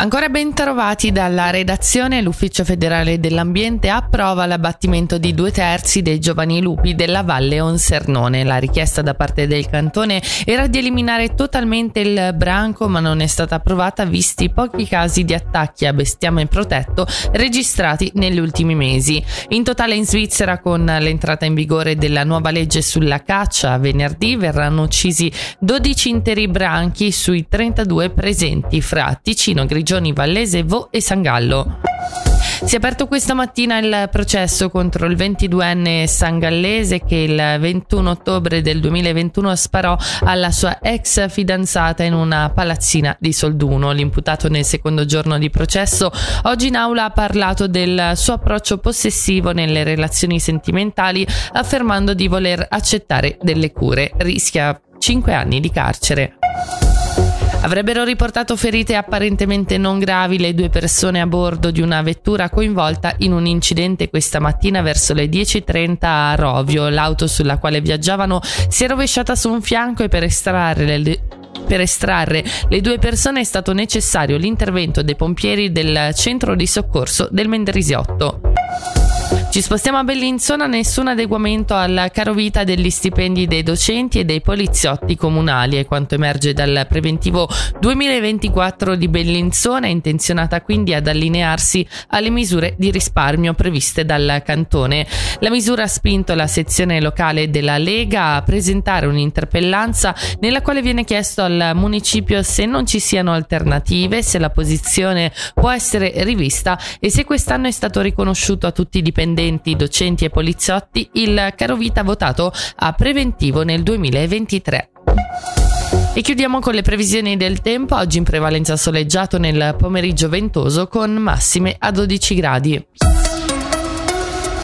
Ancora ben trovati dalla redazione, l'Ufficio federale dell'ambiente approva l'abbattimento di due terzi dei giovani lupi della Valle Onsernone. La richiesta da parte del cantone era di eliminare totalmente il branco, ma non è stata approvata visti i pochi casi di attacchi a bestiame protetto registrati negli ultimi mesi. In totale in Svizzera, con l'entrata in vigore della nuova legge sulla caccia, venerdì verranno uccisi 12 interi branchi sui 32 presenti fra Ticino, Grigio Gioni Vallese, Vo e Sangallo. Si è aperto questa mattina il processo contro il 22enne sangallese che il 21 ottobre del 2021 sparò alla sua ex fidanzata in una palazzina di Solduno. L'imputato nel secondo giorno di processo oggi in aula ha parlato del suo approccio possessivo nelle relazioni sentimentali affermando di voler accettare delle cure. Rischia 5 anni di carcere. Avrebbero riportato ferite apparentemente non gravi le due persone a bordo di una vettura coinvolta in un incidente questa mattina verso le 10.30 a Rovio. L'auto sulla quale viaggiavano si è rovesciata su un fianco e per estrarre le, per estrarre le due persone è stato necessario l'intervento dei pompieri del centro di soccorso del Mendrisiotto. Ci spostiamo a Bellinzona, nessun adeguamento alla carovita degli stipendi dei docenti e dei poliziotti comunali è quanto emerge dal preventivo 2024 di Bellinzona, intenzionata quindi ad allinearsi alle misure di risparmio previste dal cantone. La misura ha spinto la sezione locale della Lega a presentare un'interpellanza nella quale viene chiesto al municipio se non ci siano alternative, se la posizione può essere rivista e se quest'anno è stato riconosciuto a tutti i dipendenti dipendenti, docenti e poliziotti il carovita votato a preventivo nel 2023. E chiudiamo con le previsioni del tempo, oggi in prevalenza soleggiato nel pomeriggio ventoso con massime a 12 gradi.